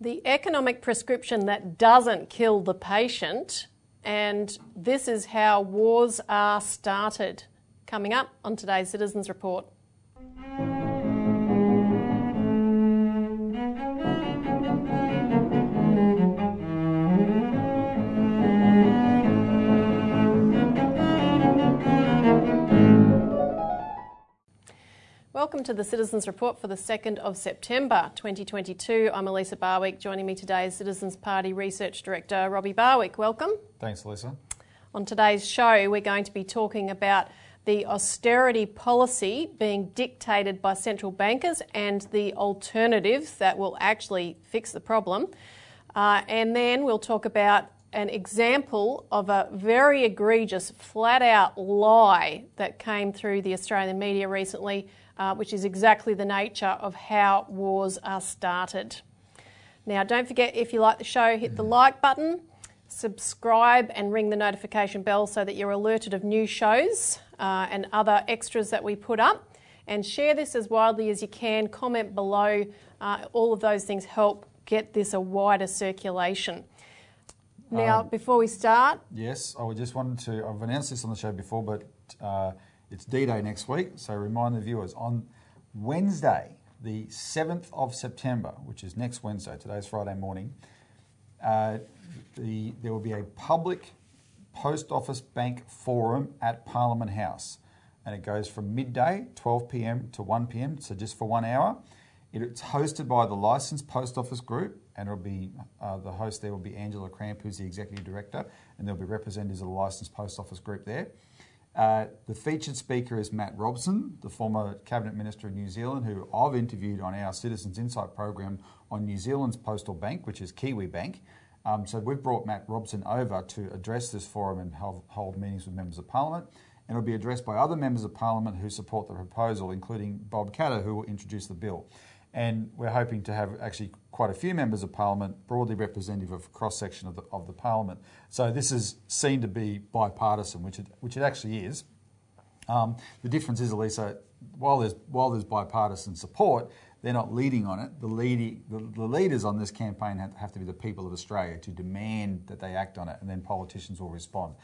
the economic prescription that doesn't kill the patient, and this is how wars are started. Coming up on today's Citizens Report. Welcome to the Citizens Report for the 2nd of September 2022. I'm Elisa Barwick. Joining me today is Citizens Party Research Director Robbie Barwick. Welcome. Thanks, Elisa. On today's show, we're going to be talking about the austerity policy being dictated by central bankers and the alternatives that will actually fix the problem. Uh, and then we'll talk about an example of a very egregious, flat out lie that came through the Australian media recently uh, which is exactly the nature of how wars are started. Now, don't forget if you like the show, hit the like button, subscribe, and ring the notification bell so that you're alerted of new shows uh, and other extras that we put up. And share this as widely as you can. Comment below. Uh, all of those things help get this a wider circulation. Now, um, before we start. Yes, I just wanted to. I've announced this on the show before, but uh, it's D Day next week, so remind the viewers on Wednesday, the 7th of September, which is next Wednesday, today's Friday morning, uh, the, there will be a public post office bank forum at Parliament House. And it goes from midday, 12 pm to 1 pm, so just for one hour. It's hosted by the Licensed Post Office Group, and it'll be uh, the host there will be Angela Cramp, who's the executive director, and there'll be representatives of the Licensed Post Office Group there. Uh, the featured speaker is Matt Robson, the former Cabinet Minister of New Zealand, who I've interviewed on our Citizens Insight program on New Zealand's postal bank, which is Kiwi Bank. Um, so we've brought Matt Robson over to address this forum and hold meetings with members of Parliament. And it'll be addressed by other members of Parliament who support the proposal, including Bob Katter, who will introduce the bill. And we're hoping to have actually quite a few members of parliament, broadly representative of cross section of the, of the parliament. So this is seen to be bipartisan, which it, which it actually is. Um, the difference is, Elisa, while there's while there's bipartisan support, they're not leading on it. The, leading, the, the leaders on this campaign have, have to be the people of Australia to demand that they act on it, and then politicians will respond.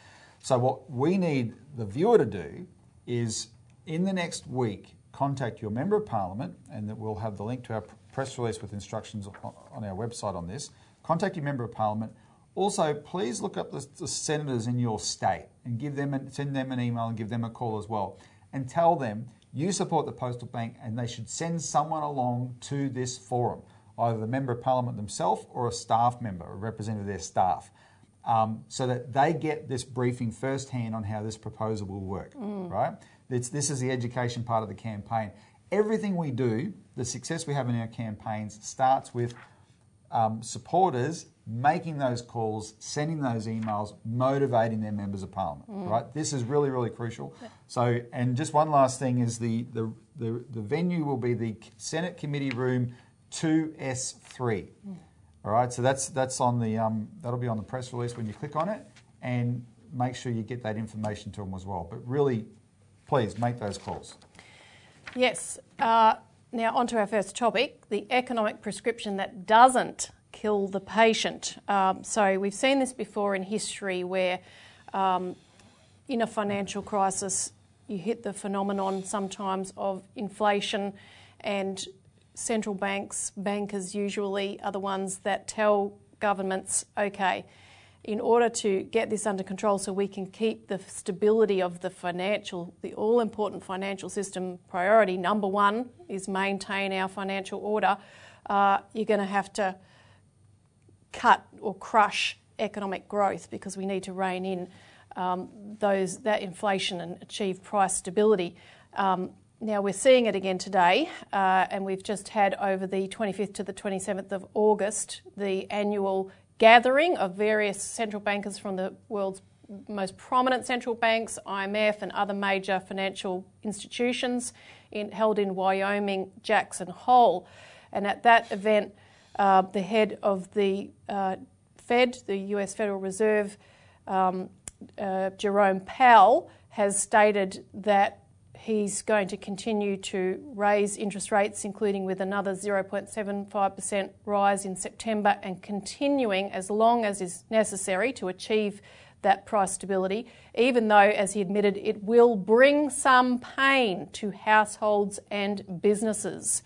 So what we need the viewer to do is in the next week contact your Member of Parliament, and that we'll have the link to our press release with instructions on our website on this. Contact your Member of Parliament. Also, please look up the, the senators in your state and give them an, send them an email and give them a call as well, and tell them you support the postal bank and they should send someone along to this forum, either the Member of Parliament themselves or a staff member, a representative of their staff. Um, so that they get this briefing firsthand on how this proposal will work, mm. right? It's, this is the education part of the campaign. Everything we do, the success we have in our campaigns, starts with um, supporters making those calls, sending those emails, motivating their members of parliament. Mm. Right, this is really really crucial. So, and just one last thing is the, the the the venue will be the Senate Committee Room two S three. Mm. All right, so that's that's on the um, that'll be on the press release when you click on it, and make sure you get that information to them as well. But really, please make those calls. Yes. Uh, now, on to our first topic the economic prescription that doesn't kill the patient. Um, so, we've seen this before in history where, um, in a financial crisis, you hit the phenomenon sometimes of inflation, and central banks, bankers usually, are the ones that tell governments, okay, in order to get this under control so we can keep the stability of the financial, the all important financial system priority, number one is maintain our financial order, uh, you're going to have to cut or crush economic growth because we need to rein in um, those, that inflation and achieve price stability. Um, now we're seeing it again today, uh, and we've just had over the 25th to the 27th of August the annual gathering of various central bankers from the world's most prominent central banks, IMF, and other major financial institutions in, held in Wyoming, Jackson Hole. And at that event, uh, the head of the uh, Fed, the US Federal Reserve, um, uh, Jerome Powell, has stated that he's going to continue to raise interest rates, including with another 0.75% rise in September, and continuing as long as is necessary to achieve that price stability, even though, as he admitted, it will bring some pain to households and businesses.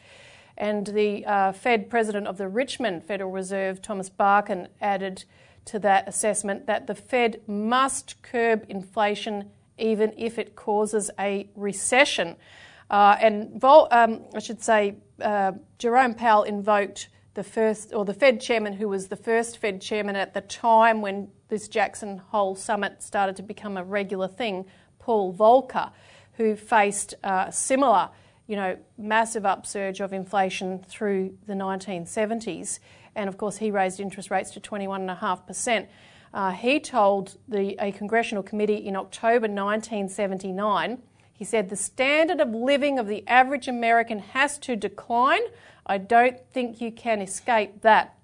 And the uh, Fed president of the Richmond Federal Reserve, Thomas Barkin, added to that assessment that the Fed must curb inflation even if it causes a recession. Uh, and Vol- um, I should say, uh, Jerome Powell invoked the first, or the Fed chairman who was the first Fed chairman at the time when this Jackson Hole summit started to become a regular thing, Paul Volcker, who faced a similar, you know, massive upsurge of inflation through the 1970s. And of course, he raised interest rates to 21.5%. Uh, he told the, a congressional committee in October 1979, he said, the standard of living of the average American has to decline. I don't think you can escape that.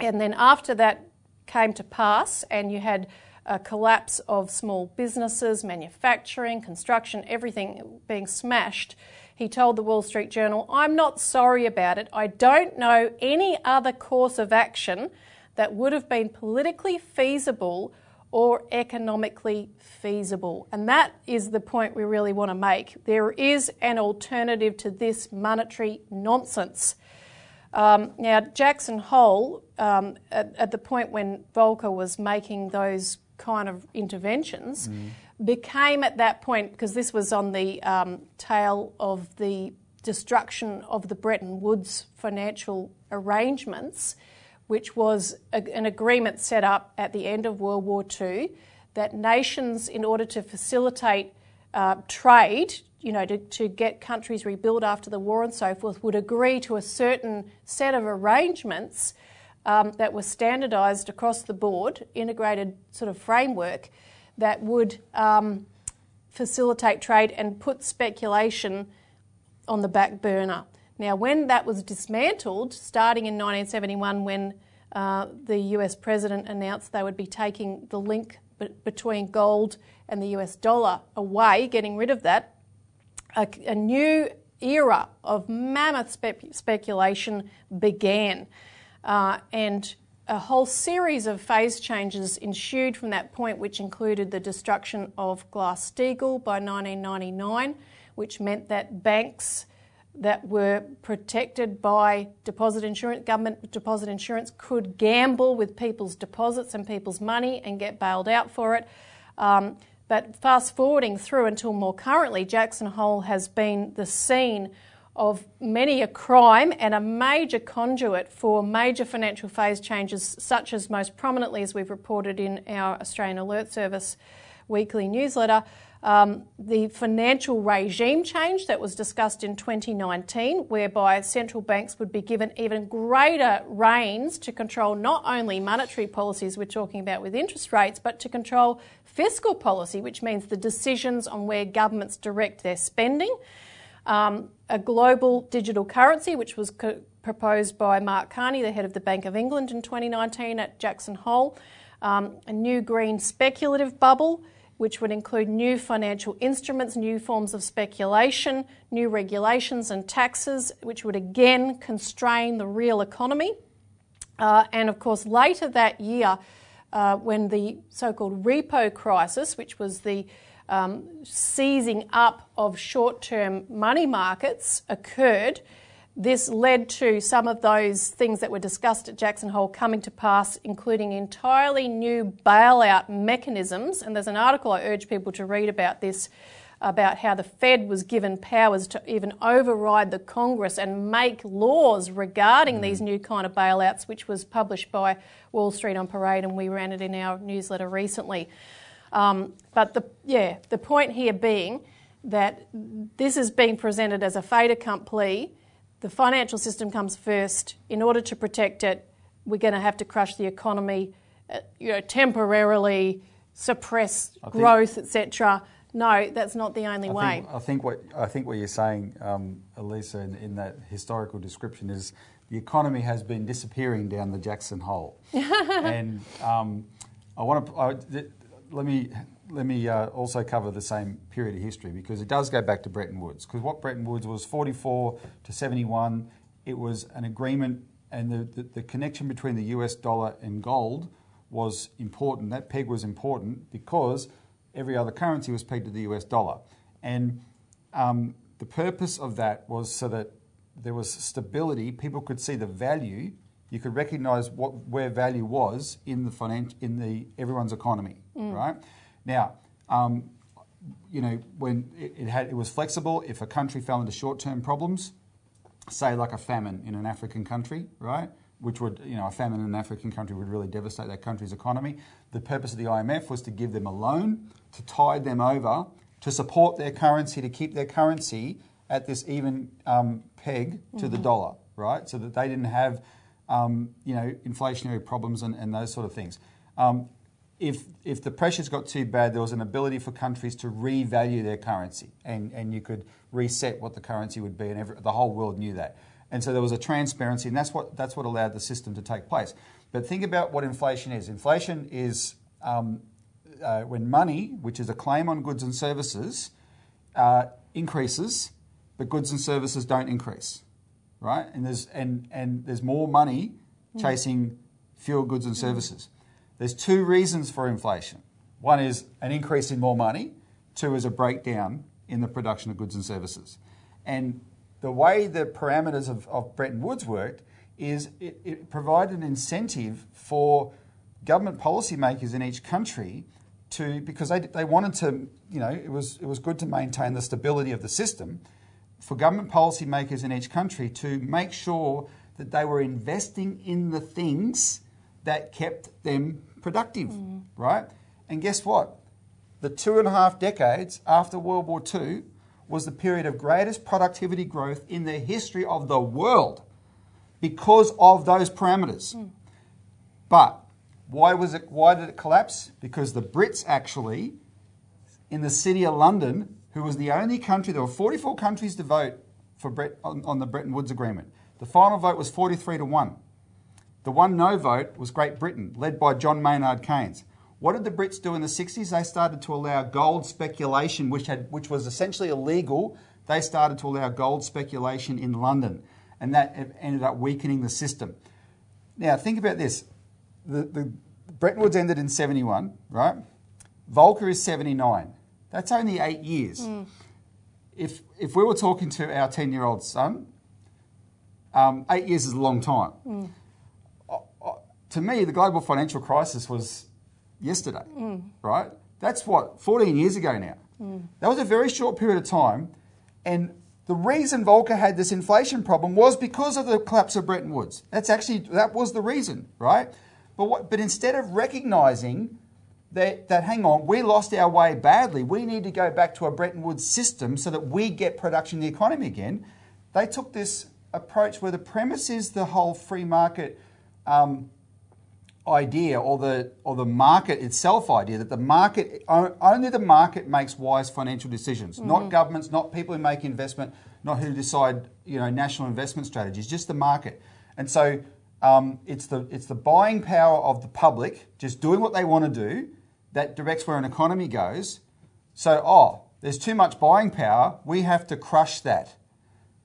And then after that came to pass, and you had a collapse of small businesses, manufacturing, construction, everything being smashed, he told the Wall Street Journal, I'm not sorry about it. I don't know any other course of action that would have been politically feasible or economically feasible. And that is the point we really want to make. There is an alternative to this monetary nonsense. Um, now, Jackson Hole, um, at, at, the point when Volcker was making those kind of interventions, mm. became at that point, because this was on the um, tail of the destruction of the Bretton Woods financial arrangements, which was a, an agreement set up at the end of World War II that nations, in order to facilitate uh, trade, you know, to, to get countries rebuilt after the war and so forth, would agree to a certain set of arrangements um, that were standardised across the board, integrated sort of framework that would um, facilitate trade and put speculation on the back burner. Now, when that was dismantled, starting in 1971, when uh, the US president announced they would be taking the link b- between gold and the US dollar away, getting rid of that, a, a new era of mammoth spe- speculation began. Uh, and a whole series of phase changes ensued from that point, which included the destruction of Glass Steagall by 1999, which meant that banks that were protected by deposit insurance, government deposit insurance, could gamble with people's deposits and people's money and get bailed out for it. Um, but fast forwarding through until more currently, Jackson Hole has been the scene of many a crime and a major conduit for major financial phase changes, such as most prominently, as we've reported in our Australian Alert Service weekly newsletter, um, the financial regime change that was discussed in 2019, whereby central banks would be given even greater reins to control not only monetary policies we're talking about with interest rates, but to control fiscal policy, which means the decisions on where governments direct their spending. Um, a global digital currency, which was co- proposed by Mark Carney, the head of the Bank of England in 2019 at Jackson Hole. Um, a new green speculative bubble which would include new financial instruments, new forms of speculation, new regulations and taxes, which would again constrain the real economy. Uh, and of course, later that year, uh, when the so called repo crisis, which was the um, seizing up of short term money markets, occurred, this led to some of those things that were discussed at Jackson Hole coming to pass, including entirely new bailout mechanisms. And there's an article I urge people to read about this about how the Fed was given powers to even override the Congress and make laws regarding mm. these new kind of bailouts, which was published by Wall Street on Parade, and we ran it in our newsletter recently. Um, but the yeah, the point here being that this is being presented as a fait accompli the financial system comes first. In order to protect it, we're going to have to crush the economy, uh, you know, temporarily suppress growth, etc. No, that's not the only I way. Think, I think what I think what you're saying, um, Elisa, in, in, that historical description is the economy has been disappearing down the Jackson Hole, and um, I want to I, let me let me uh, also cover the same period of history because it does go back to Bretton Woods. Because what Bretton Woods was 44 to 71, it was an agreement, and the, the, the connection between the US dollar and gold was important. That peg was important because every other currency was pegged to the US dollar. And um, the purpose of that was so that there was stability, people could see the value, you could recognize what, where value was in the, finan- in the everyone's economy, right? Now, um, you know, when it, it, had, it was flexible, if a country fell into short-term problems, say like a famine in an African country, right? Which would, you know, a famine in an African country would really devastate that country's economy. The purpose of the IMF was to give them a loan to tide them over to support their currency, to keep their currency at this even um, peg to the dollar, right? So that they didn't have, um, you know, inflationary problems and, and those sort of things. Um, if, if the pressures got too bad, there was an ability for countries to revalue their currency and, and you could reset what the currency would be, and every, the whole world knew that. And so there was a transparency, and that's what, that's what allowed the system to take place. But think about what inflation is inflation is um, uh, when money, which is a claim on goods and services, uh, increases, but goods and services don't increase, right? And there's, and, and there's more money chasing fewer goods and services. There's two reasons for inflation. One is an increase in more money. Two is a breakdown in the production of goods and services. And the way the parameters of, of Bretton Woods worked is it, it provided an incentive for government policymakers in each country to, because they, they wanted to, you know, it was, it was good to maintain the stability of the system, for government policymakers in each country to make sure that they were investing in the things that kept them productive, right? And guess what? The two and a half decades after World War II was the period of greatest productivity growth in the history of the world because of those parameters. Hmm. But why was it why did it collapse? Because the Brits actually in the city of London, who was the only country, there were 44 countries to vote for Bret, on, on the Bretton Woods Agreement. The final vote was 43 to 1. The one no vote was Great Britain, led by John Maynard Keynes. What did the Brits do in the 60s? They started to allow gold speculation, which, had, which was essentially illegal. They started to allow gold speculation in London, and that ended up weakening the system. Now, think about this. The, the Bretton Woods ended in 71, right? Volcker is 79. That's only eight years. If, if we were talking to our 10 year old son, um, eight years is a long time. Uh, to me, the global financial crisis was yesterday, right? That's what, 14 years ago now. That was a very short period of time. And the reason Volcker had this inflation problem was because of the collapse of Bretton Woods. That's actually, that was the reason, right? But, what, but instead of recognizing that, that, hang on, we lost our way badly, we need to go back to a Bretton Woods system so that we get production in the economy again, they took this approach where the premise is the whole free market um, idea or the or the market itself idea that the market only the market makes wise financial decisions. Not governments not people who make investment not who decide you know national investment strategies just the market. And so um, it's the it's the buying power of the public just doing what they want to do that directs where an economy goes. So oh there's too much buying power we have to crush that.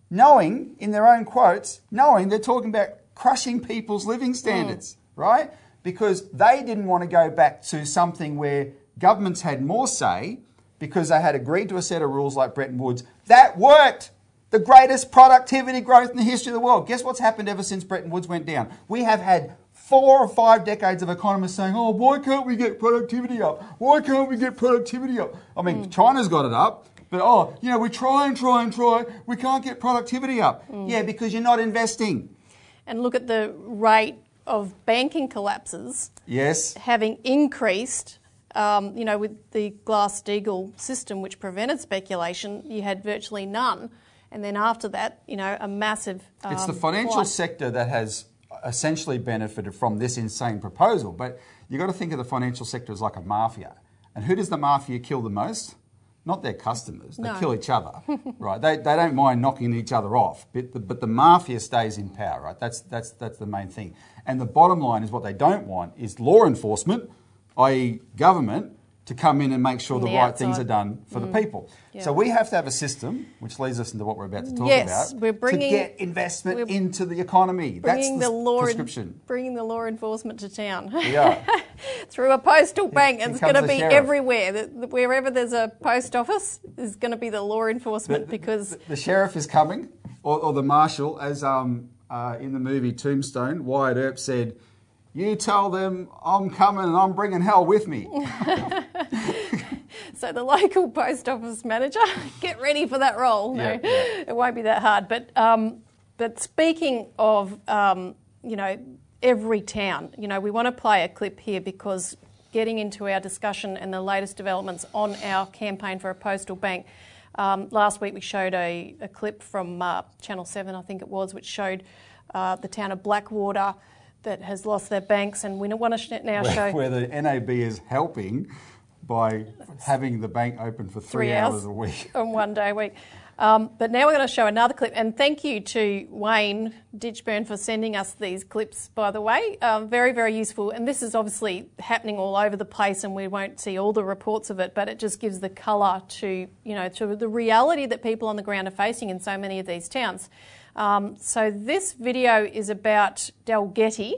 Knowing in their own quotes knowing they're talking about crushing people's living standards right because they didn't want to go back to something where governments had more say because they had agreed to a set of rules like Bretton Woods. That worked. The greatest productivity growth in the history of the world. Guess what's happened ever since Bretton Woods went down? We have had four or five decades of economists saying, oh, why can't we get productivity up? Why can't we get productivity up? I mean, mm. China's got it up. But oh, you know, we try and try and try, we can't get productivity up. Mm. Yeah, because you're not investing. And look at the rate of banking collapses Yes. having increased. Um, you know, with the Glass Steagall system, which prevented speculation, you had virtually none. And then after that, you know, a massive. Um, It's the financial flight. sector that has essentially benefited from this insane proposal. But you've got to think of the financial sector as like a mafia. And who does the mafia kill the most? Not their customers. They No. kill each other, right? They, they don't mind knocking each other off, but the, but the mafia stays in power, right? That's, that's, that's the main thing. And the bottom line is what they don't want is law enforcement, i.e., government, to come in and make sure the, the right things outside. Mm. are done for the people. So we have to have a system, which leads us into what we're about to talk Yes, about, we're bringing- to get investment into the economy. That's Bringing the, the law, prescription. bringing the law enforcement to town. Are. through a postal bank. here It's going to be sheriff. everywhere. Wherever there's a post office, there's going to be the law enforcement because the, the sheriff is coming, or, or the marshal, as um, uh, in the movie Tombstone, Wyatt Earp said, "You tell them I'm coming and I'm bringing hell with me." so the local post office manager get ready for that role. No, Yeah, yeah. it won't be that hard. But um, but speaking of um, you know every town, you know we want to play a clip here because getting into our discussion and the latest developments on our campaign for a postal bank. Um, last week we showed a, a clip from uh, Channel 7, I think it was, which showed uh, the town of Blackwater that has lost their banks, and we want to now where, show where the NAB is helping by having the bank open for three, hours. a week. on one day a week. Um, but now we're going to show another clip, and thank you to Wayne Ditchburn for sending us these clips. By the way, um, very very useful. And this is obviously happening all over the place, and we won't see all the reports of it, but it just gives the colour to you know to the reality that people on the ground are facing in so many of these towns. Um, so this video is about Dalgety,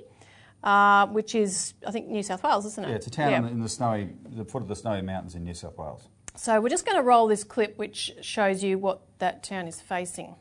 uh, which is I think New South Wales, isn't it? Yeah, it's a town Yeah. in, the, in the snowy, the foot of the snowy mountains in New South Wales. So we're just going to roll this clip, which shows you what that town is facing.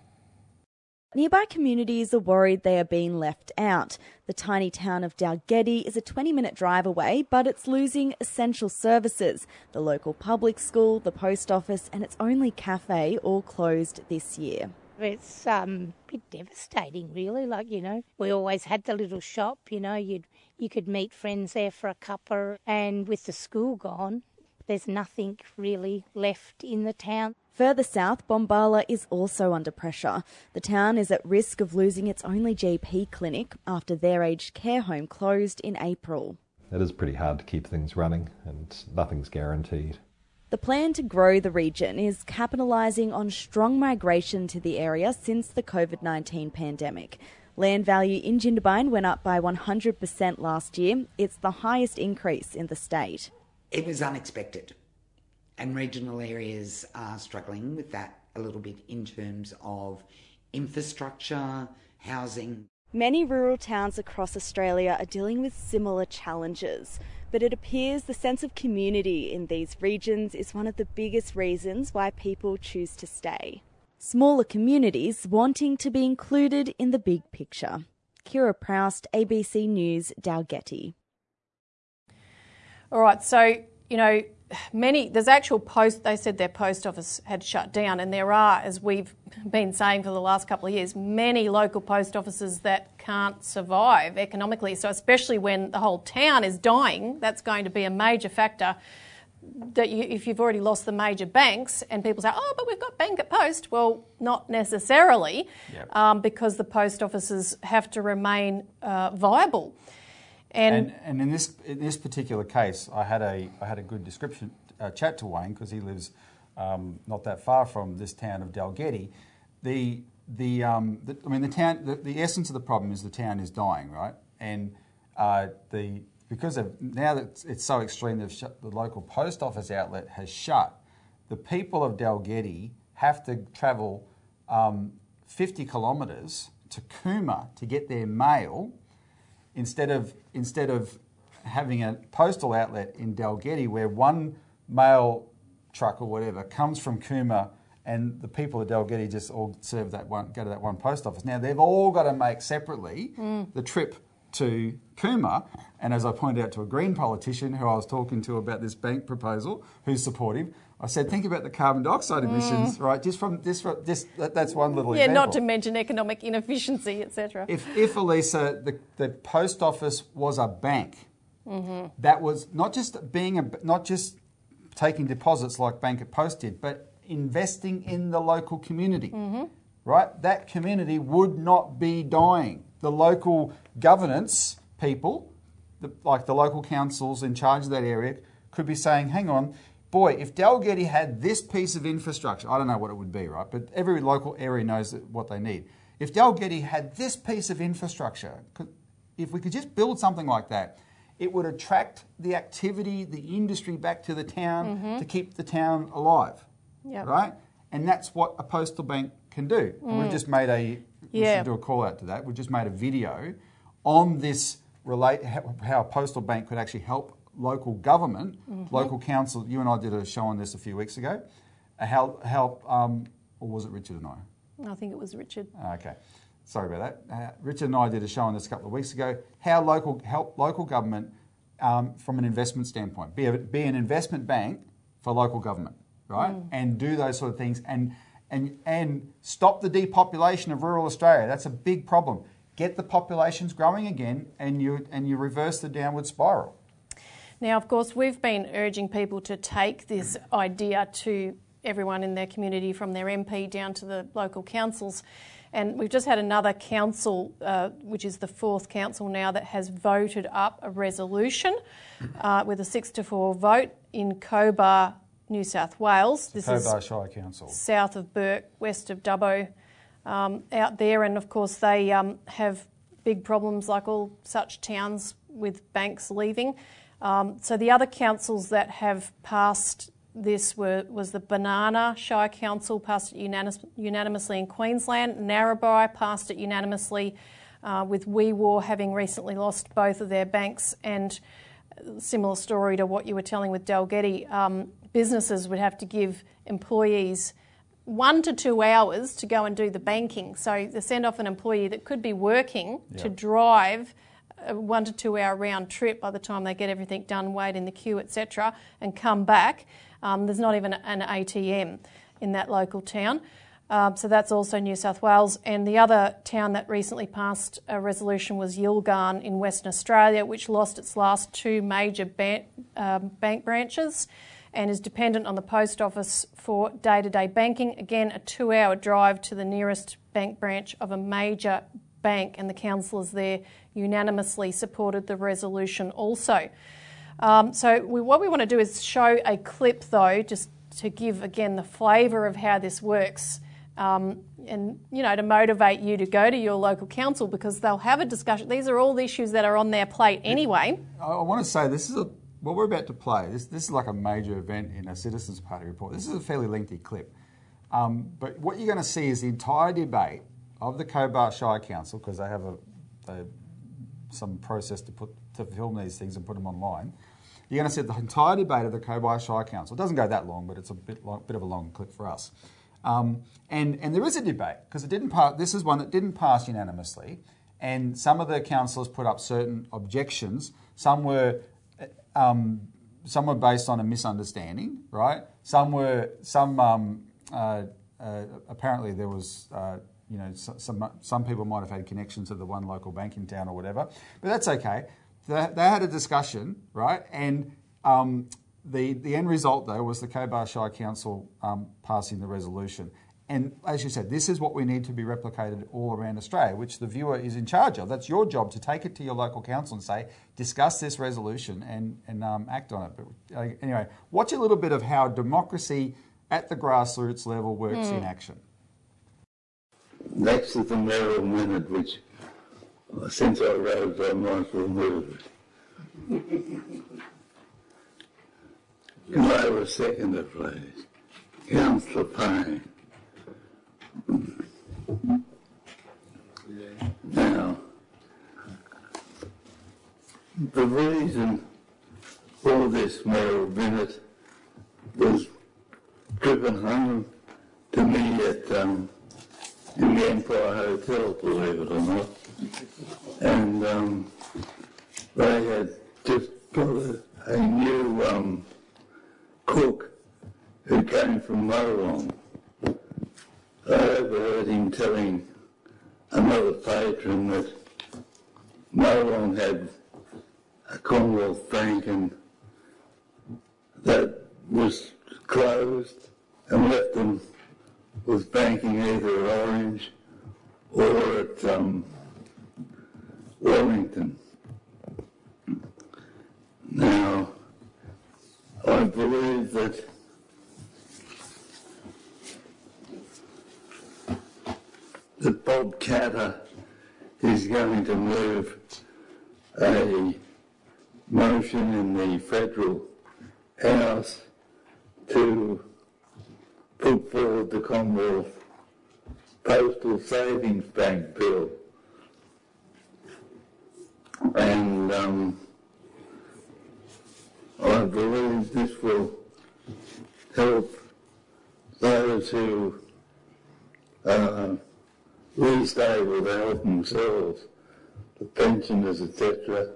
Nearby communities are worried they are being left out. The tiny town of Dalgety is a 20 minute drive away, but it's losing essential services. The local public school, the post office, and its only cafe all closed this year. It's um, a bit devastating, really. Like you know, we always had the little shop. You know, you'd you could meet friends there for a cuppa, and with the school gone, there's nothing really left in the town. Further south, Bombala is also under pressure. The town is at risk of losing its only GP clinic after their aged care home closed in April. It is pretty hard to keep things running, and nothing's guaranteed. The plan to grow the region is capitalising on strong migration to the area since the COVID 19 pandemic. Land value in Jindabyne went up by 100% last year. It's the highest increase in the state. It was unexpected, and regional areas are struggling with that a little bit in terms of infrastructure, housing. Many rural towns across Australia are dealing with similar challenges, but it appears the sense of community in these regions is one of the biggest reasons why people choose to stay. Smaller communities wanting to be included in the big picture. Kira Proust, ABC News, Dalgety. All right, so you know, many there's actual post. They said their post office had shut down, and there are, as we've been saying for the last couple of years, many local post offices that can't survive economically. So especially when the whole town is dying, that's going to be a major factor. That you, if you've already lost the major banks, and people say, "Oh, but we've got bank at post," well, not necessarily, Yep. um, because the post offices have to remain uh, viable. And, and in this in this particular case, I had a I had a good description uh, chat to Wayne because he lives um, not that far from this town of Dalgety. The the, um, the I mean the town the, the essence of the problem is the town is dying, right? And uh, the because of now that it's, so extreme, the local post office outlet has shut. The people of Dalgety have to travel um, 50 kilometres to Cooma to get their mail instead of instead of having a postal outlet in Dalgety where one mail truck or whatever comes from Cooma and the people of Dalgety just all serve that one go to that one post office. Now they've all got to make separately mm. the trip to Cooma and as I pointed out to a Green politician who I was talking to about this bank proposal who's supportive, I said think about the carbon dioxide mm. emissions, right? Just from this, that, that's one little Yeah, example. not to mention economic inefficiency, etc. If, if Elisa, the, the post office was a bank, mm-hmm. that was not just being a, not just taking deposits like Bank at Post did, but investing in the local community, mm-hmm. right? That community would not be dying. The local governance people, the, like the local councils in charge of that area, could be saying, hang on, boy, if Dalgety had this piece of infrastructure, I don't know what it would be, right? But every local area knows what they need. If Dalgety had this piece of infrastructure, if we could just build something like that, it would attract the activity, the industry back to the town Mm-hmm. to keep the town alive. Yep. Right? And that's what a postal bank can do. And we've just made a, we Mm. Yeah. should do a call out to that. We've just made a video on this relate how a postal bank could actually help local government, Mm-hmm. local council. You and I did a show on this a few weeks ago. How help, um, or was it Richard and I? I think it was Richard. Okay, sorry about that. Uh, Richard and I did a show on this a couple of weeks ago. How local help local government um, from an investment standpoint, be, a, be an investment bank for local government, right? And do those sort of things, and and and stop the depopulation of rural Australia. That's a big problem. Get the populations growing again, and you and you reverse the downward spiral. Now, of course, we've been urging people to take this idea to everyone in their community, from their MP down to the local councils. And we've just had another council, uh, which is the fourth council now, that has voted up a resolution uh, with a six to four vote in Cobar, New South Wales. This is Cobar Shire Council. south of Bourke, west of Dubbo, um, out there. And of course, they um, have big problems like all such towns with banks leaving. Um, so the other councils that have passed this were was the Banana Shire Council passed it unanimous, unanimously in Queensland. Narrabri passed it unanimously, uh, with Wee Waa having recently lost both of their banks and similar story to what you were telling with Dalgety, um, businesses would have to give employees one to two hours to go and do the banking. So they send off an employee that could be working to drive a one to two hour round trip by the time they get everything done, wait in the queue, etc., and come back. Um, there's not even an ATM in that local town. Um, so that's also New South Wales. And the other town that recently passed a resolution was Yilgarn in Western Australia, which lost its last two major ban- um, bank branches and is dependent on the post office for day to day banking. Again, a two hour drive to the nearest bank branch of a major bank, and the councillors there unanimously supported the resolution also. Um, so, we, what we want to do is show a clip, though, just to give again the flavour of how this works. Um, and you know to motivate you to go to your local council because they'll have a discussion. These are all the issues that are on their plate anyway. I, want to say this is a what we're about to play. This this is like a major event in a Citizens Party report. This is a fairly lengthy clip, um, but what you're going to see is the entire debate of the Cobar Shire Council because they have a, some process to put to film these things and put them online. You're going to see the entire debate of the Cobar Shire Council. It doesn't go that long, but it's a bit long, bit of a long clip for us. Um, and and there is a debate because it didn't pass. This is one that didn't pass unanimously, and some of the councillors put up certain objections. Some were um, some were based on a misunderstanding, right? Some were some um, uh, uh, apparently there was uh, you know some some people might have had connections to the one local bank in town or whatever, but that's okay. They, they had a discussion, right? And um, the the end result though was the Cobar Shire Council um, passing the resolution. And as you said, this is what we need to be replicated all around Australia, which the viewer is in charge of. That's your job to take it to your local council and say, discuss this resolution and, and um, act on it. But uh, anyway, watch a little bit of how democracy at the grassroots level works in action. Next is the mayoral minute, which uh, since I arrived, I might remove it. Can I have a seconder, please? Councillor Payne. Now, the reason for this mayoral minute was driven home to me at um, in the Empire Hotel, believe it or not. And um, they had just got a, a new um, cook who came from Molong. I overheard him telling another patron that Molong had a Commonwealth Bank and that was closed and left them with banking either at Orange or at um, Wellington. Now, I believe that that Bob Katter is going to move a motion in the federal House to put forward the Commonwealth Postal Savings Bank bill. And um, I believe this will help those who uh, least able to help themselves, the pensioners, etc.,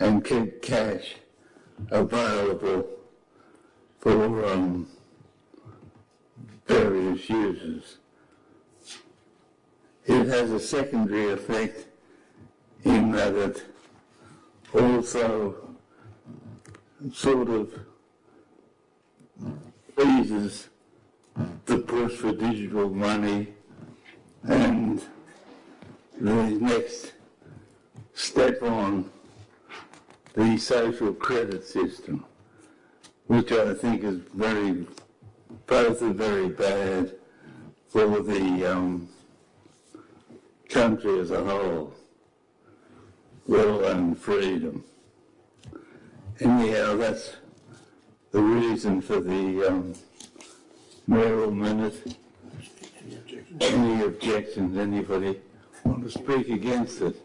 and keep cash available for um, various uses. It has a secondary effect in that it also sort of eases the push for digital money and the next step on the social credit system, which I think is very, both are very bad for the um, country as a whole, will and freedom. Anyhow, that's the reason for the um, mayoral minute. Any objections? Anybody want to speak against it?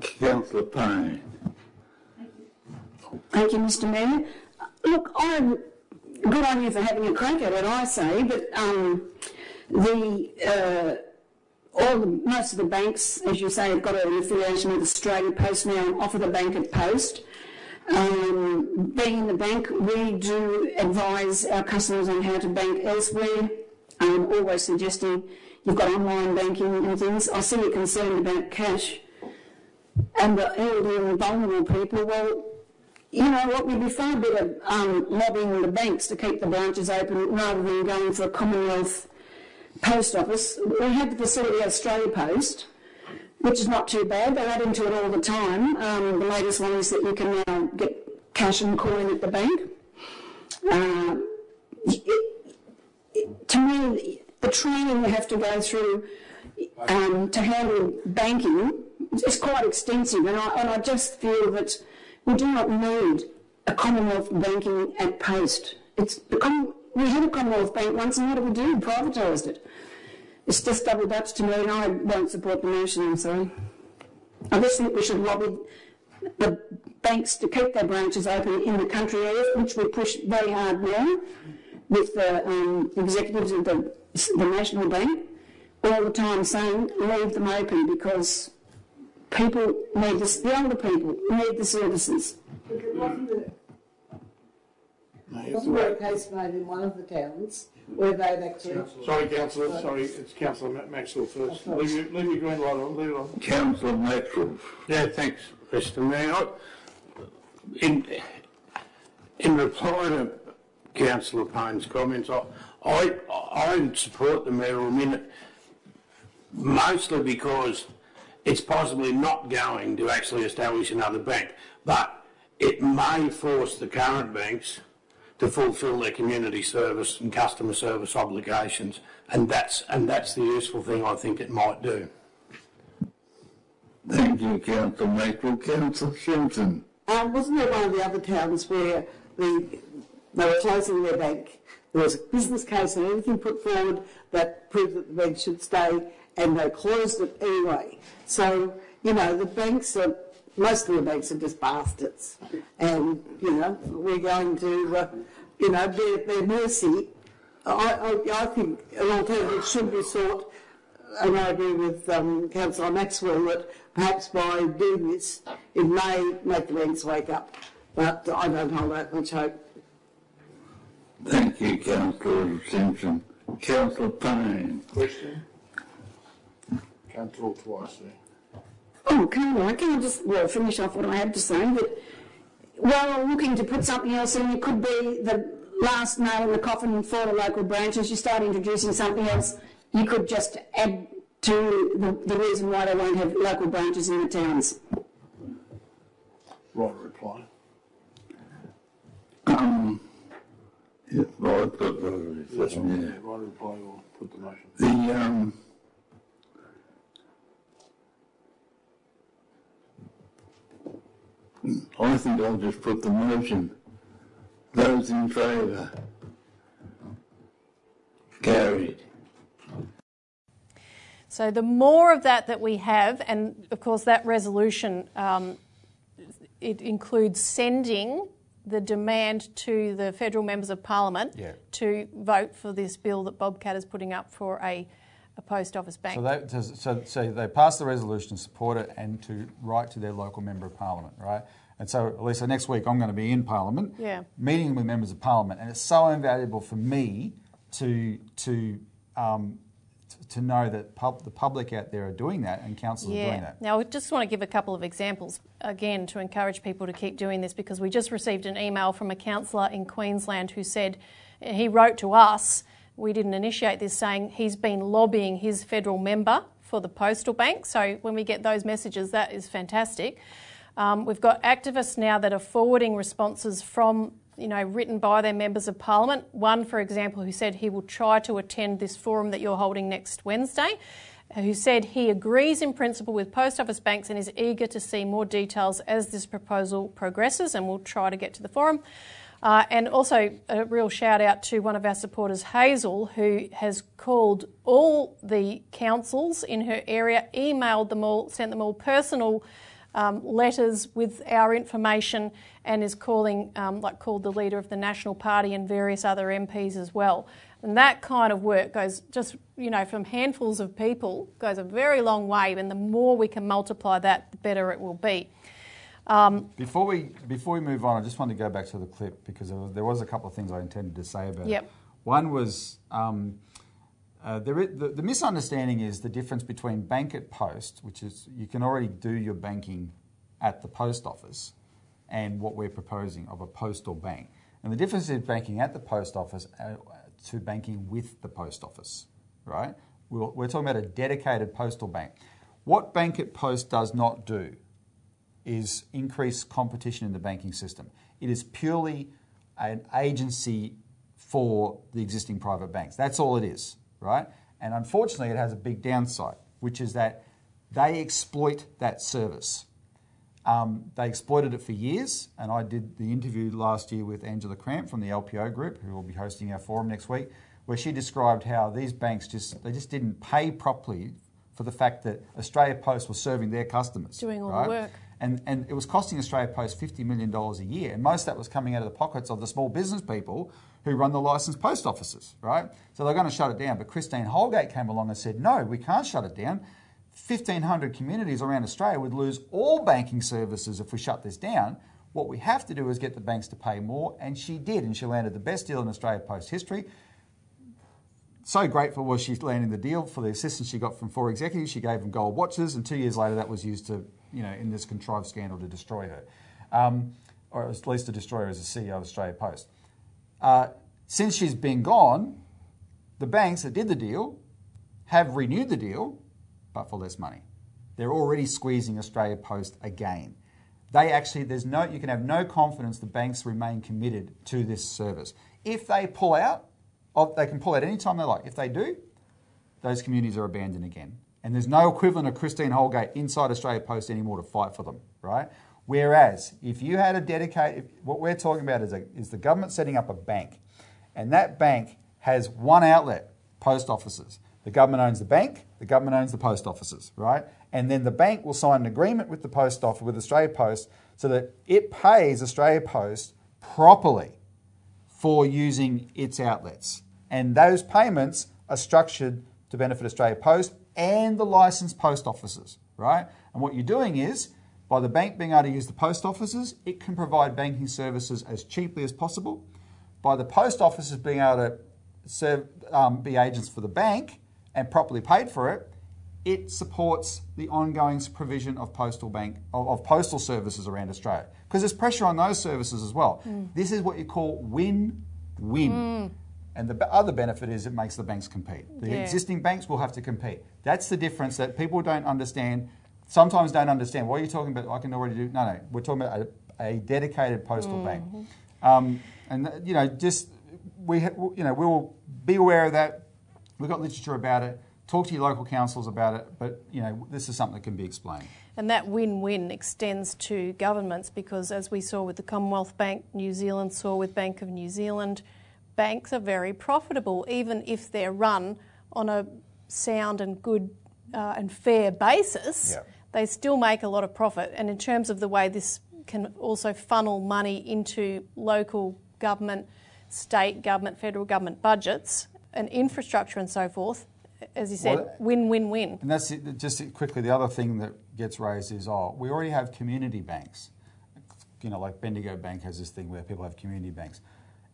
Councillor Payne. Thank you, Mr Mayor. Look, I'm good on you for having a crack at it, I say, but um, the uh, all the, most of the banks, as you say, have got an affiliation with Australia Post now and offer the bank at post. Um, being in the bank, we do advise our customers on how to bank elsewhere, I'm always suggesting you've got online banking and things. I see you're concerned about cash and the elderly and vulnerable people. Well, you know what, we'd be far better um, lobbying the banks to keep the branches open rather than going for a Commonwealth post office. We have the facility at Australia Post, which is not too bad. They add into it all the time. Um, the latest one is that you can now get cash and coin at the bank. Uh, it, it, to me, the training you have to go through um, to handle banking is quite extensive, and I, and I just feel that we do not need a Commonwealth banking at post. It's become, we had a Commonwealth bank once, and what did we do? Privatised it. It's just double Dutch to me, and I won't support the motion, I'm sorry. I just think we should lobby the banks to keep their branches open in the country areas, which we push very hard now with the um, executives of the, the National Bank all the time saying leave them open because people need this, the older people need the services. Wasn't there a case made in one of the towns where they'd actually... Sorry, councillor, sorry, it's councillor Ma- Maxwell first. Leave your, leave your green light on, leave it on. Councillor Maxwell. Yeah, thanks, Mr Mayor. I- In, in reply to councillor Payne's comments, I, I, I support the mayoral minute mostly because it's possibly not going to actually establish another bank, but it may force the current banks to fulfil their community service and customer service obligations, and that's and that's the useful thing I think it might do. Thank you, Councillor Maxwell. Councillor Simpson. Um, wasn't there one of the other towns where the, they were closing their bank? There was a business case and everything put forward that proved that the bank should stay, and they closed it anyway. So, you know, the banks are, most of the banks are just bastards. And, you know, we're going to, uh, you know, be at their mercy. I, I, I think an alternative should be sought, and I agree with um, Councillor Maxwell that perhaps by doing this, it may make the banks wake up. But I don't hold that much hope. Thank you, Councillor Simpson. Councillor Payne. Question? Can't talk twice there. Oh, can I? Can I just well, finish off what I had to say? That while looking to put something else in, it could be the last nail in the coffin for the local branches. You start introducing something else, you could just add to the, the reason why they won't have local branches in the towns. Right reply. Um, yeah, right, but, uh, Yes, yeah. right reply or put the motion. The, um, I think I'll just put the motion. Those in favour? Carried. So the more of that that we have, and of course that resolution, um, it includes sending the demand to the federal members of parliament Yeah. to vote for this bill that Bob Katter is putting up for a, a post office bank. So they, so, so they pass the resolution, support it, and to write to their local member of parliament, right? And so, Lisa, next week I'm going to be in parliament, Yeah. meeting with members of parliament, and it's so invaluable for me to to um, to know that pub, the public out there are doing that and councils are doing that. Now, I just want to give a couple of examples again to encourage people to keep doing this because we just received an email from a councillor in Queensland who said he wrote to us. We didn't initiate this, saying he's been lobbying his federal member for the postal bank. So when we get those messages, that is fantastic. Um, we've got activists now that are forwarding responses from, you know, written by their members of parliament. One, for example, who said he will try to attend this forum that you're holding next Wednesday, who said he agrees in principle with post office banks and is eager to see more details as this proposal progresses, and will try to get to the forum. Uh, and also a real shout out to one of our supporters, Hazel, who has called all the councils in her area, emailed them all, sent them all personal um, letters with our information, and is calling, um, like, called the leader of the National Party and various other MPs as well. And that kind of work goes just, you know, from handfuls of people, goes a very long way. And the more we can multiply that, the better it will be. Um, Before we before we move on, I just want to go back to the clip because there was, there was a couple of things I intended to say about Yep. it. One was um, uh, the, the misunderstanding is the difference between bank at post, which is you can already do your banking at the post office, and what we're proposing of a postal bank. And the difference is banking at the post office uh, to banking with the post office, right? We're, we're talking about a dedicated postal bank. What Bank at Post does not do is increase competition in the banking system. It is purely an agency for the existing private banks. That's all it is, right? And unfortunately, it has a big downside, which is that they exploit that service. Um, they exploited it for years, and I did the interview last year with Angela Cramp from the LPO Group, who will be hosting our forum next week, where she described how these banks just they just didn't pay properly for the fact that Australia Post was serving their customers, Doing all the work. And, and it was costing Australia Post $50 million a year. And most of that was coming out of the pockets of the small business people who run the licensed post offices, right? So they're going to shut it down. But Christine Holgate came along and said, no, we can't shut it down. 1,500 communities around Australia would lose all banking services if we shut this down. What we have to do is get the banks to pay more. And she did. And she landed the best deal in Australia Post history so grateful was she landing the deal for the assistance she got from four executives. She gave them gold watches, and two years later, that was used to, you know, in this contrived scandal to destroy her, um, or at least to destroy her as the CEO of Australia Post. Uh, since she's been gone, the banks that did the deal have renewed the deal, but for less money. They're already squeezing Australia Post again. They actually, there's no, you can have no confidence the banks remain committed to this service. If they pull out, they can pull out any time they like. If they do, those communities are abandoned again. And there's no equivalent of Christine Holgate inside Australia Post anymore to fight for them, right? Whereas if you had a dedicated, what we're talking about is, a, is the government setting up a bank, and that bank has one outlet, post offices. The government owns the bank, the government owns the post offices, right? And then the bank will sign an agreement with the post office, with Australia Post, so that it pays Australia Post properly for using its outlets. And those payments are structured to benefit Australia Post and the licensed post offices, right? And what you're doing is, by the bank being able to use the post offices, it can provide banking services as cheaply as possible. By the post offices being able to serve, um, be agents for the bank and properly paid for it, it supports the ongoing provision of postal bank of, of postal services around Australia because there's pressure on those services as well. This is what you call win-win. And the other benefit is it makes the banks compete. The Yeah. existing banks will have to compete. That's the difference that people don't understand. Sometimes don't understand. What are you talking about? I can already do. No, no. We're talking about a, a dedicated postal bank. Um, and you know, just we, ha- you know, we will be aware of that. We've got literature about it. Talk to your local councils about it. But you know, this is something that can be explained. And that win win extends to governments because, as we saw with the Commonwealth Bank, New Zealand saw with Bank of New Zealand, banks are very profitable, even if they're run on a sound and good uh, and fair basis. Yep. They still make a lot of profit. And in terms of the way this can also funnel money into local government, state government, federal government budgets, and infrastructure and so forth, as you said, Well, win win win. And that's it, just quickly. The other thing that gets raised is, oh, we already have community banks. You know, like Bendigo Bank has this thing where people have community banks.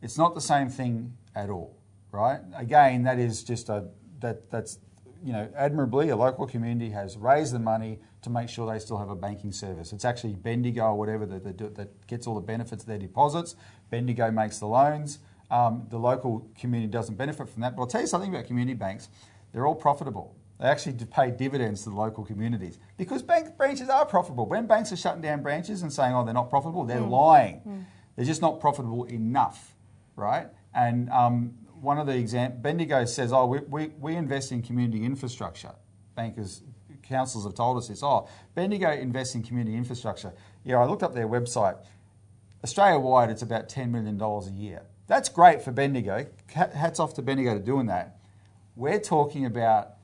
It's not the same thing at all, right? Again, that is just a that that's you know admirably a local community has raised the money to make sure they still have a banking service. It's actually Bendigo or whatever that that, do, that gets all the benefits of their deposits. Bendigo makes the loans. Um, the local community doesn't benefit from that. But I'll tell you something about community banks. They're all profitable. They actually pay dividends to the local communities because bank branches are profitable. When banks are shutting down branches and saying, "Oh, they're not profitable," they're lying. They're just not profitable enough, right? And um, one of the exam Bendigo says, "Oh, we, we, we invest in community infrastructure." Bankers, councils have told us this. Oh, Bendigo invests in community infrastructure. Yeah, I looked up their website. Australia wide, it's about $10 million a year. That's great for Bendigo. Hats off to Bendigo to doing that. We're talking about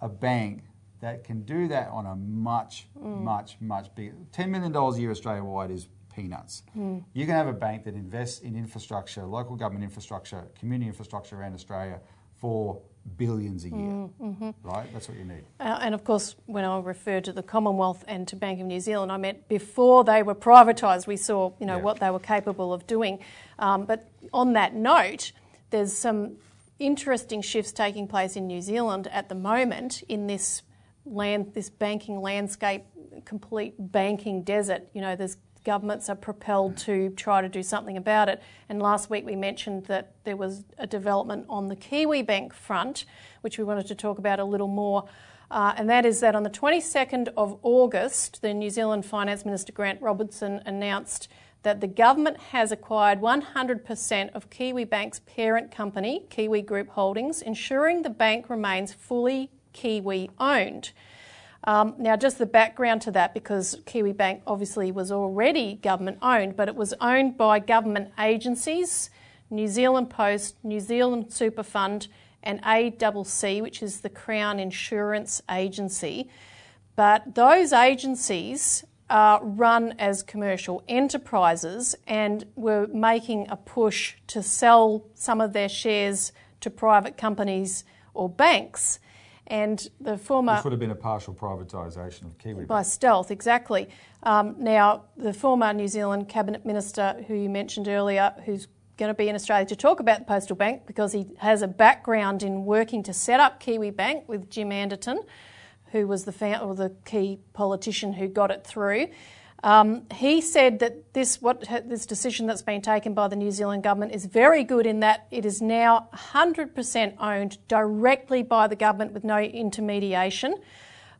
a bank that can do that on a much, mm. much, much bigger. $10 million a year Australia wide is peanuts. Mm. You can have a bank that invests in infrastructure, local government infrastructure, community infrastructure around Australia for billions a year. Right? That's what you need. Uh, and of course, when I referred to the Commonwealth and to Bank of New Zealand, I meant before they were privatised, we saw you know Yeah. what they were capable of doing. Um, but on that note, there's some interesting shifts taking place in New Zealand at the moment in this land, this banking landscape, complete banking desert. You know, there's governments are propelled to try to do something about it. And last week we mentioned that there was a development on the Kiwi Bank front, which we wanted to talk about a little more. Uh, and that is that on the 22nd of August, the New Zealand Finance Minister Grant Robertson announced that the government has acquired 100% of Kiwi Bank's parent company, Kiwi Group Holdings, ensuring the bank remains fully Kiwi owned. Um, now, just the background to that, because Kiwi Bank obviously was already government owned, but it was owned by government agencies, New Zealand Post, New Zealand Super Fund, and ACC, which is the Crown Insurance Agency. But those agencies are run as commercial enterprises and were making a push to sell some of their shares to private companies or banks. And the former This would have been a partial privatisation of Kiwi by stealth, exactly. Um, now, the former New Zealand Cabinet Minister, who you mentioned earlier, who's going to be in Australia to talk about the Postal Bank because he has a background in working to set up Kiwi Bank with Jim Anderton, who was the, found, or the key politician who got it through. Um, he said that this what this decision that's been taken by the New Zealand government is very good in that it is now 100% owned directly by the government with no intermediation.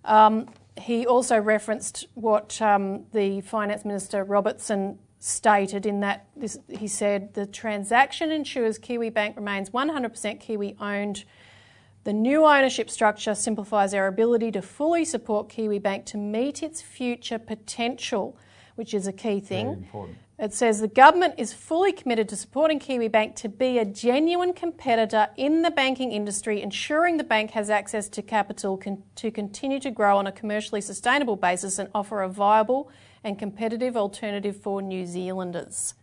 Um, he also referenced what um, the Finance Minister Robertson stated in that this, he said the transaction ensures Kiwi Bank remains 100% Kiwi owned. The new ownership structure simplifies our ability to fully support Kiwi Bank to meet its future potential, which is a key thing. Very important. It says the government is fully committed to supporting Kiwi Bank to be a genuine competitor in the banking industry, ensuring the bank has access to capital con- to continue to grow on a commercially sustainable basis and offer a viable and competitive alternative for New Zealanders.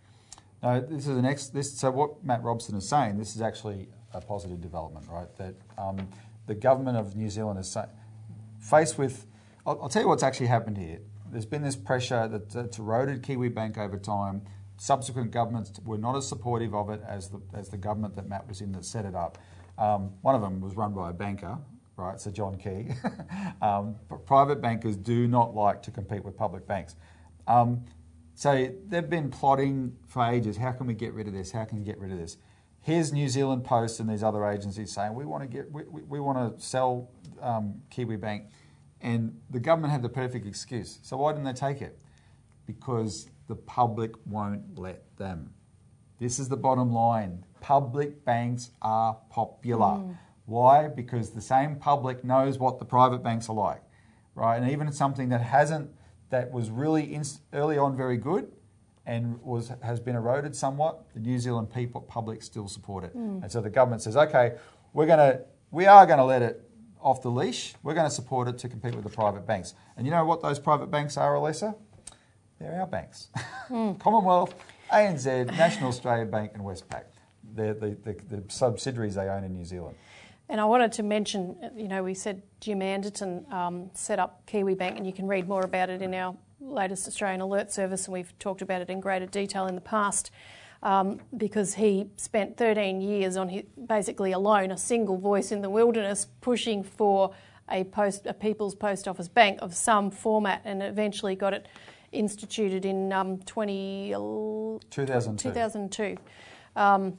No, this is an ex. This, so what Matt Robson is saying, this is actually a positive development, right? That um, the government of New Zealand is faced with. I'll, I'll tell you what's actually happened here. There's been this pressure that, that's eroded Kiwi Bank over time. Subsequent governments were not as supportive of it as the as the government that Matt was in that set it up. Um, one of them was run by a banker, right? So John Key. um, private bankers do not like to compete with public banks. Um, so they've been plotting for ages. How can we get rid of this? How can we get rid of this? Here's New Zealand Post and these other agencies saying we want to get we, we, we want to sell um, Kiwi Bank, and the government had the perfect excuse. So why didn't they take it? Because the public won't let them. This is the bottom line. Public banks are popular. Why? Because the same public knows what the private banks are like right? And even something that hasn't, that was really inst- early on very good and was has been eroded somewhat, the New Zealand people public still support it. And so the government says, okay, we're going to, we are going to let it off the leash. We're going to support it to compete with the private banks. And you know what those private banks are, Elisa? They're our banks. Commonwealth, ANZ, National Australia Bank, and Westpac. They're the, the, the subsidiaries they own in New Zealand. And I wanted to mention, you know, we said Jim Anderton um, set up Kiwi Bank, and you can read more about it in our latest Australian Alert Service, and we've talked about it in greater detail in the past. Um, because he spent 13 years on his, basically alone, a single voice in the wilderness, pushing for a post, a People's Post Office Bank of some format, and eventually got it instituted in um, 20, 2002. 2002. Um,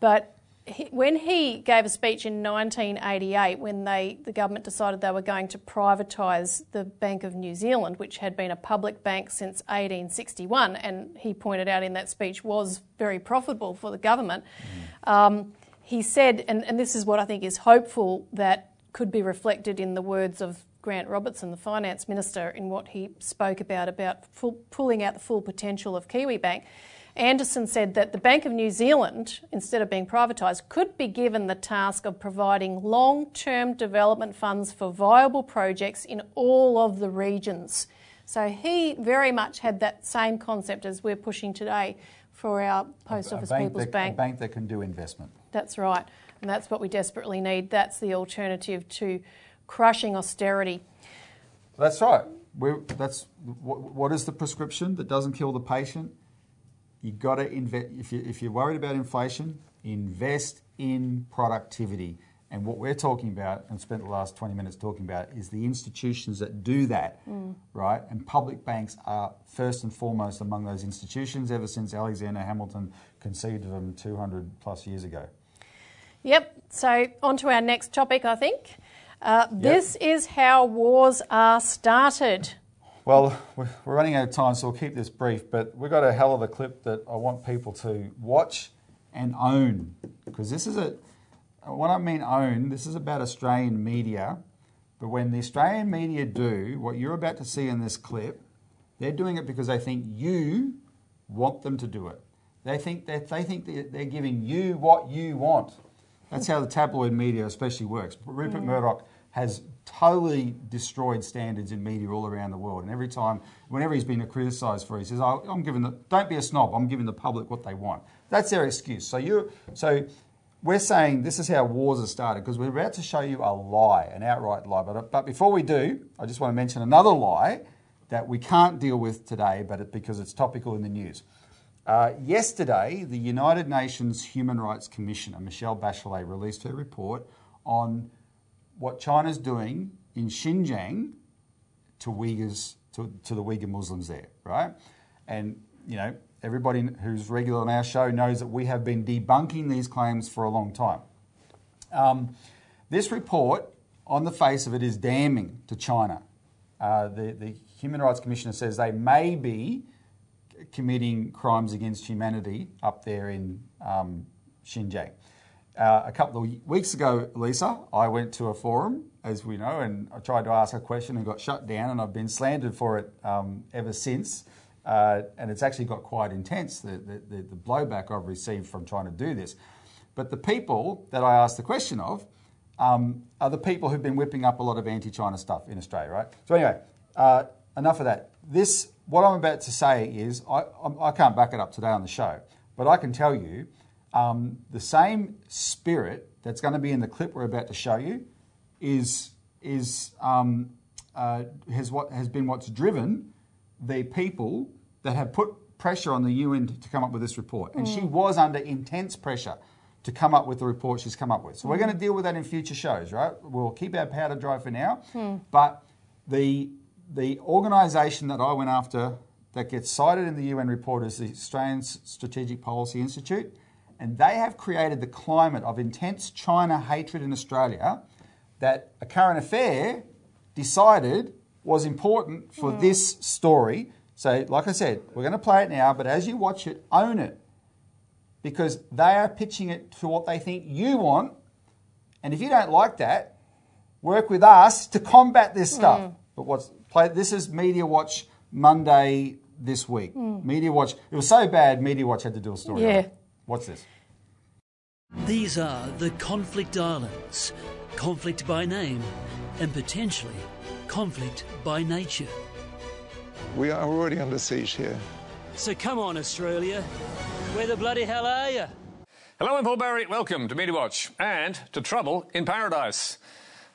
but he, when he gave a speech in 1988, when they, the government decided they were going to privatise the Bank of New Zealand, which had been a public bank since 1861, and he pointed out in that speech was very profitable for the government, um, he said, and, and this is what I think is hopeful that could be reflected in the words of Grant Robertson, the finance minister, in what he spoke about about full, pulling out the full potential of Kiwi Bank. Anderton said that the Bank of New Zealand, instead of being privatised, could be given the task of providing long term development funds for viable projects in all of the regions. So he very much had that same concept as we're pushing today for our Post Office bank People's that, Bank. A bank that can do investment. That's right. And that's what we desperately need. That's the alternative to crushing austerity. That's right. We're, that's what, what is the prescription that doesn't kill the patient? You got to invest. If you if you're worried about inflation, invest in productivity. And what we're talking about, and spent the last 20 minutes talking about, is the institutions that do that, right? And public banks are first and foremost among those institutions ever since Alexander Hamilton conceived of them 200 plus years ago. Yep. So on to our next topic, I think. Uh, This is how wars are started. Well, we're running out of time, so we'll keep this brief. But we've got a hell of a clip that I want people to watch and own because this is a. When I mean own, this is about Australian media. But when the Australian media do what you're about to see in this clip, they're doing it because they think you want them to do it. They think that they think that they're giving you what you want. That's how the tabloid media especially works. Rupert mm. Murdoch has totally destroyed standards in media all around the world. And every time, whenever he's been criticised for it, he says, oh, I'm giving the, don't be a snob, I'm giving the public what they want. That's their excuse. So you so we're saying this is how wars are started because we're about to show you a lie, an outright lie. But, but before we do, I just want to mention another lie that we can't deal with today, but it, because it's topical in the news. Uh, yesterday, the United Nations Human Rights Commissioner, Michelle Bachelet, released her report on what China's doing in Xinjiang to Uyghurs, to, to the Uyghur Muslims there, right? And, you know, everybody who's regular on our show knows that we have been debunking these claims for a long time. Um, this report, on the face of it, is damning to China. Uh, the, the Human Rights Commissioner says they may be committing crimes against humanity up there in um, Xinjiang. Uh, a couple of weeks ago, Lisa, I went to a forum, as we know, and I tried to ask a question and got shut down, and I've been slandered for it um, ever since. Uh, and it's actually got quite intense, the, the, the, blowback I've received from trying to do this. But the people that I asked the question of um, are the people who've been whipping up a lot of anti-China stuff in Australia, right? So anyway, uh, enough of that. This, what I'm about to say is, I, I can't back it up today on the show, but I can tell you um, the same spirit that's going to be in the clip we're about to show you is is um, uh, has what has been what's driven the people that have put pressure on the UN to come up with this report, and she was under intense pressure to come up with the report she's come up with. So we're going to deal with that in future shows, right? We'll keep our powder dry for now, but the the organisation that I went after that gets cited in the UN report is the Australian Strategic Policy Institute, and they have created the climate of intense China hatred in Australia that a current affair decided was important for mm-hmm. this story. So, like I said, we're going to play it now, but as you watch it, own it because they are pitching it to what they think you want. And if you don't like that, work with us to combat this mm. stuff. But what's play? This is Media Watch Monday this week. Mm. Media Watch. It was so bad. Media Watch had to do a story. on Yeah. It. What's this? These are the conflict islands. Conflict by name and potentially conflict by nature. We are already under siege here. So come on, Australia. Where the bloody hell are you? Hello, I'm Paul Barry. Welcome to Media Watch and to Trouble in Paradise.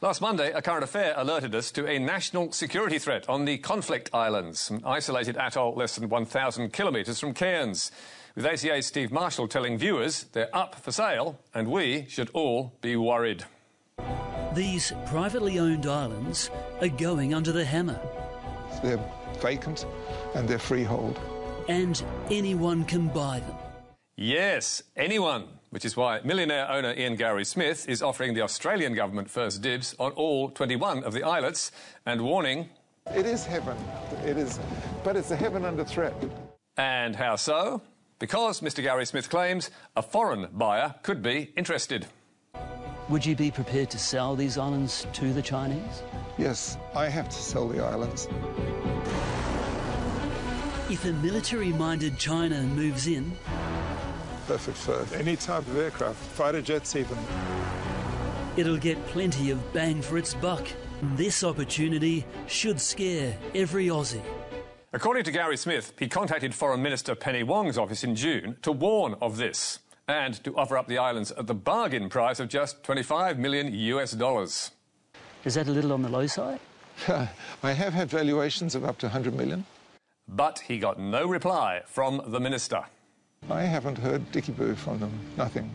Last Monday, a current affair alerted us to a national security threat on the conflict islands, an isolated atoll less than 1,000 kilometres from Cairns. With ACA's Steve Marshall telling viewers they're up for sale and we should all be worried. These privately owned islands are going under the hammer, They're vacant and they're freehold. and anyone can buy them. Yes, anyone. Which is why millionaire owner Ian Gowrie-Smith is offering the Australian government first dibs on all 21 of the islets and warning. It is heaven. It is, but it's a heaven under threat. And how so? Because, Mr. Gowrie-Smith claims, a foreign buyer could be interested. Would you be prepared to sell these islands to the Chinese? Yes, I have to sell the islands. If a military minded China moves in, Perfect for any type of aircraft, fighter jets even. it'll get plenty of bang for its buck. This opportunity should scare every Aussie. According to Gowrie-Smith, he contacted Foreign Minister Penny Wong's office in June to warn of this and to offer up the islands at the bargain price of just 25 million US dollars. Is that a little on the low side? I have had valuations of up to 100 million. But he got no reply from the minister. I haven't heard dicky boo from them. Nothing.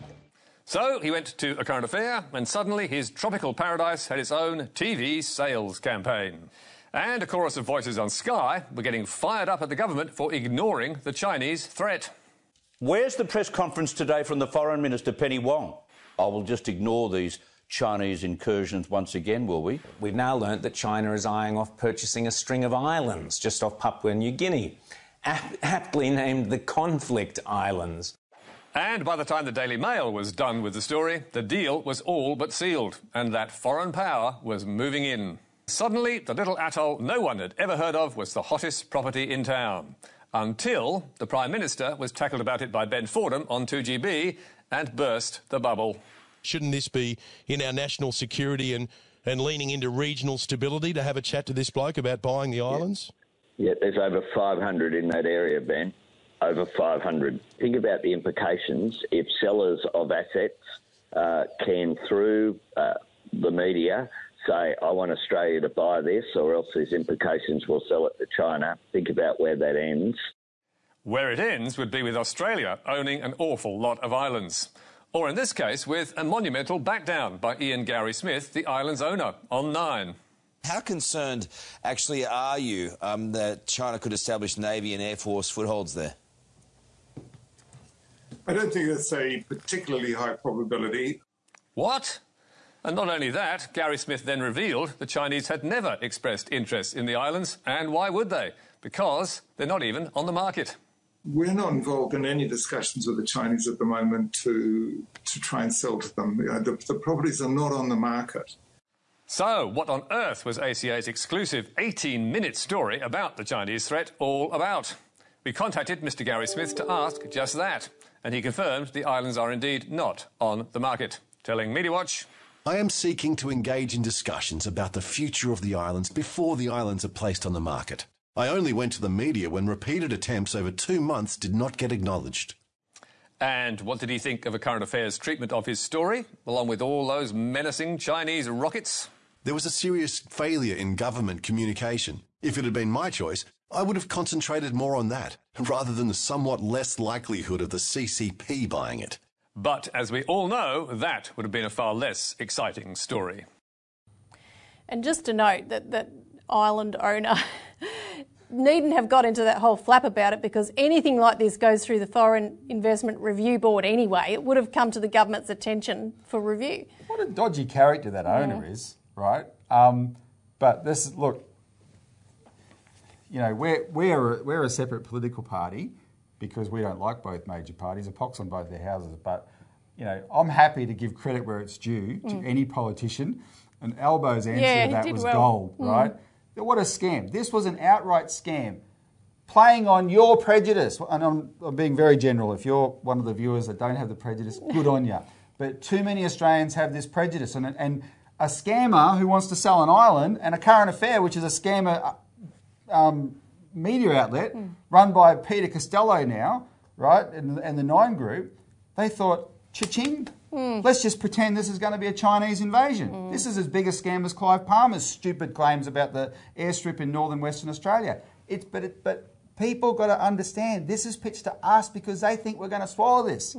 So he went to a current affair, and suddenly his tropical paradise had its own TV sales campaign. And a chorus of voices on Sky were getting fired up at the government for ignoring the Chinese threat. Where's the press conference today from the Foreign Minister, Penny Wong? I will just ignore these Chinese incursions once again, will we? We've now learnt that China is eyeing off purchasing a string of islands just off Papua New Guinea, aptly named the Conflict Islands. And by the time the Daily Mail was done with the story, the deal was all but sealed, and that foreign power was moving in. Suddenly, the little atoll no one had ever heard of was the hottest property in town. Until the Prime Minister was tackled about it by Ben Fordham on 2GB and burst the bubble. Shouldn't this be in our national security and, and leaning into regional stability to have a chat to this bloke about buying the islands? Yeah, there's over 500 in that area, Ben. Over 500. Think about the implications if sellers of assets uh, can, through uh, the media, say, I want Australia to buy this, or else there's implications we'll sell it to China. Think about where that ends. Where it ends would be with Australia owning an awful lot of islands. Or in this case, with a monumental backdown by Ian Gowrie-Smith, the island's owner, on Nine. How concerned actually are you um, that China could establish Navy and Air Force footholds there? I don't think that's a particularly high probability. What? And not only that, Gowrie-Smith then revealed the Chinese had never expressed interest in the islands, and why would they? Because they're not even on the market. We're not involved in any discussions with the Chinese at the moment to to try and sell to them. The, the properties are not on the market. So, what on earth was ACA's exclusive 18 minute story about the Chinese threat all about? We contacted Mr. Gowrie-Smith to ask just that, and he confirmed the islands are indeed not on the market, telling MediaWatch. I am seeking to engage in discussions about the future of the islands before the islands are placed on the market. I only went to the media when repeated attempts over two months did not get acknowledged. And what did he think of a current affairs treatment of his story, along with all those menacing Chinese rockets? There was a serious failure in government communication. If it had been my choice, I would have concentrated more on that, rather than the somewhat less likelihood of the CCP buying it. But as we all know, that would have been a far less exciting story. And just to note that that island owner needn't have got into that whole flap about it because anything like this goes through the Foreign Investment Review Board anyway. It would have come to the government's attention for review. What a dodgy character that owner is, right? Um, but this, look, you know, we're, we're, a, we're a separate political party because we don't like both major parties. A pox on both their houses. But, you know, I'm happy to give credit where it's due to Mm. any politician. And Albo's answer Yeah, to that was well. gold, Mm. right? What a scam. This was an outright scam. Playing on your prejudice. And I'm, I'm being very general. If you're one of the viewers that don't have the prejudice, good on you. But too many Australians have this prejudice. And, and a scammer who wants to sell an island and a current affair, which is a scammer uh, um, media outlet run by Peter Costello now, right, and, and the Nine Group, they thought, cha-ching, let's just pretend this is going to be a Chinese invasion. This is as big a scam as Clive Palmer's stupid claims about the airstrip in northern Western Australia. It's, but, it, but people got to understand this is pitched to us because they think we're going to swallow this.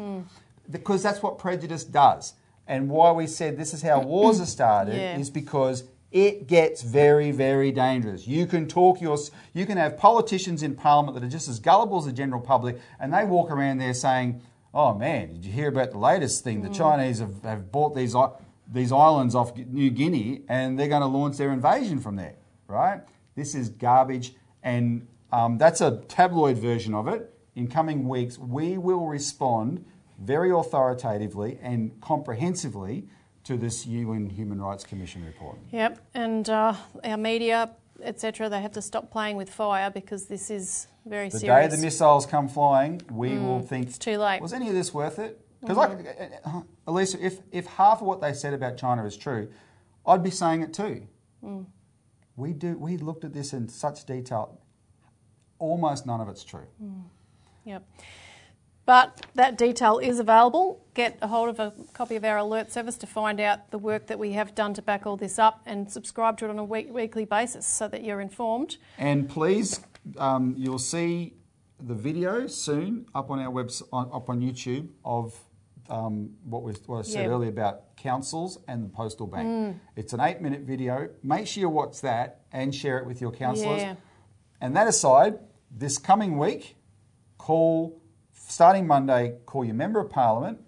Because that's what prejudice does. And why we said this is how wars are started Yeah. is because it gets very, very dangerous. You can talk your, you can have politicians in Parliament that are just as gullible as the general public, and they walk around there saying, "Oh man, did you hear about the latest thing? The Chinese have, have bought these these islands off New Guinea, and they're going to launch their invasion from there." Right? This is garbage, and um, that's a tabloid version of it. In coming weeks, we will respond very authoritatively and comprehensively to this UN Human Rights Commission report. Yep, and uh, our media, etc., they have to stop playing with fire because this is very The serious. The day the missiles come flying, we Mm, will think it's too late. Was any of this worth it? Because, Mhm. like, uh, uh, Elisa, if if half of what they said about China is true, I'd be saying it too. Mm. We do. We looked at this in such detail. Almost none of it's true. Mm. Yep. But that detail is available. Get a hold of a copy of our alert service to find out the work that we have done to back all this up and subscribe to it on a week, weekly basis so that you're informed. And please, um, you'll see the video soon up on our website, up on YouTube of um, what, we, what I said Yeah. earlier about councils and the postal bank. Mm. It's an eight-minute video. Make sure you watch that and share it with your councillors. Yeah. And that aside, this coming week, call starting Monday. Call your member of parliament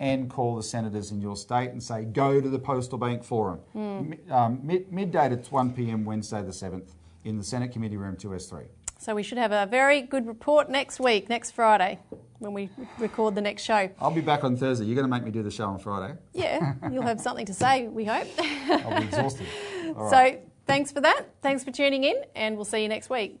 and call the senators in your state and say go to the postal bank forum. Mm. Um, mid, midday to 1 p.m. Wednesday the 7th in the Senate Committee Room 2S3. So we should have a very good report next week, next Friday, when we record the next show. I'll be back on Thursday. You're going to make me do the show on Friday. Yeah, you'll have something to say, we hope. I'll be exhausted. So thanks for that. Thanks for tuning in, and we'll see you next week.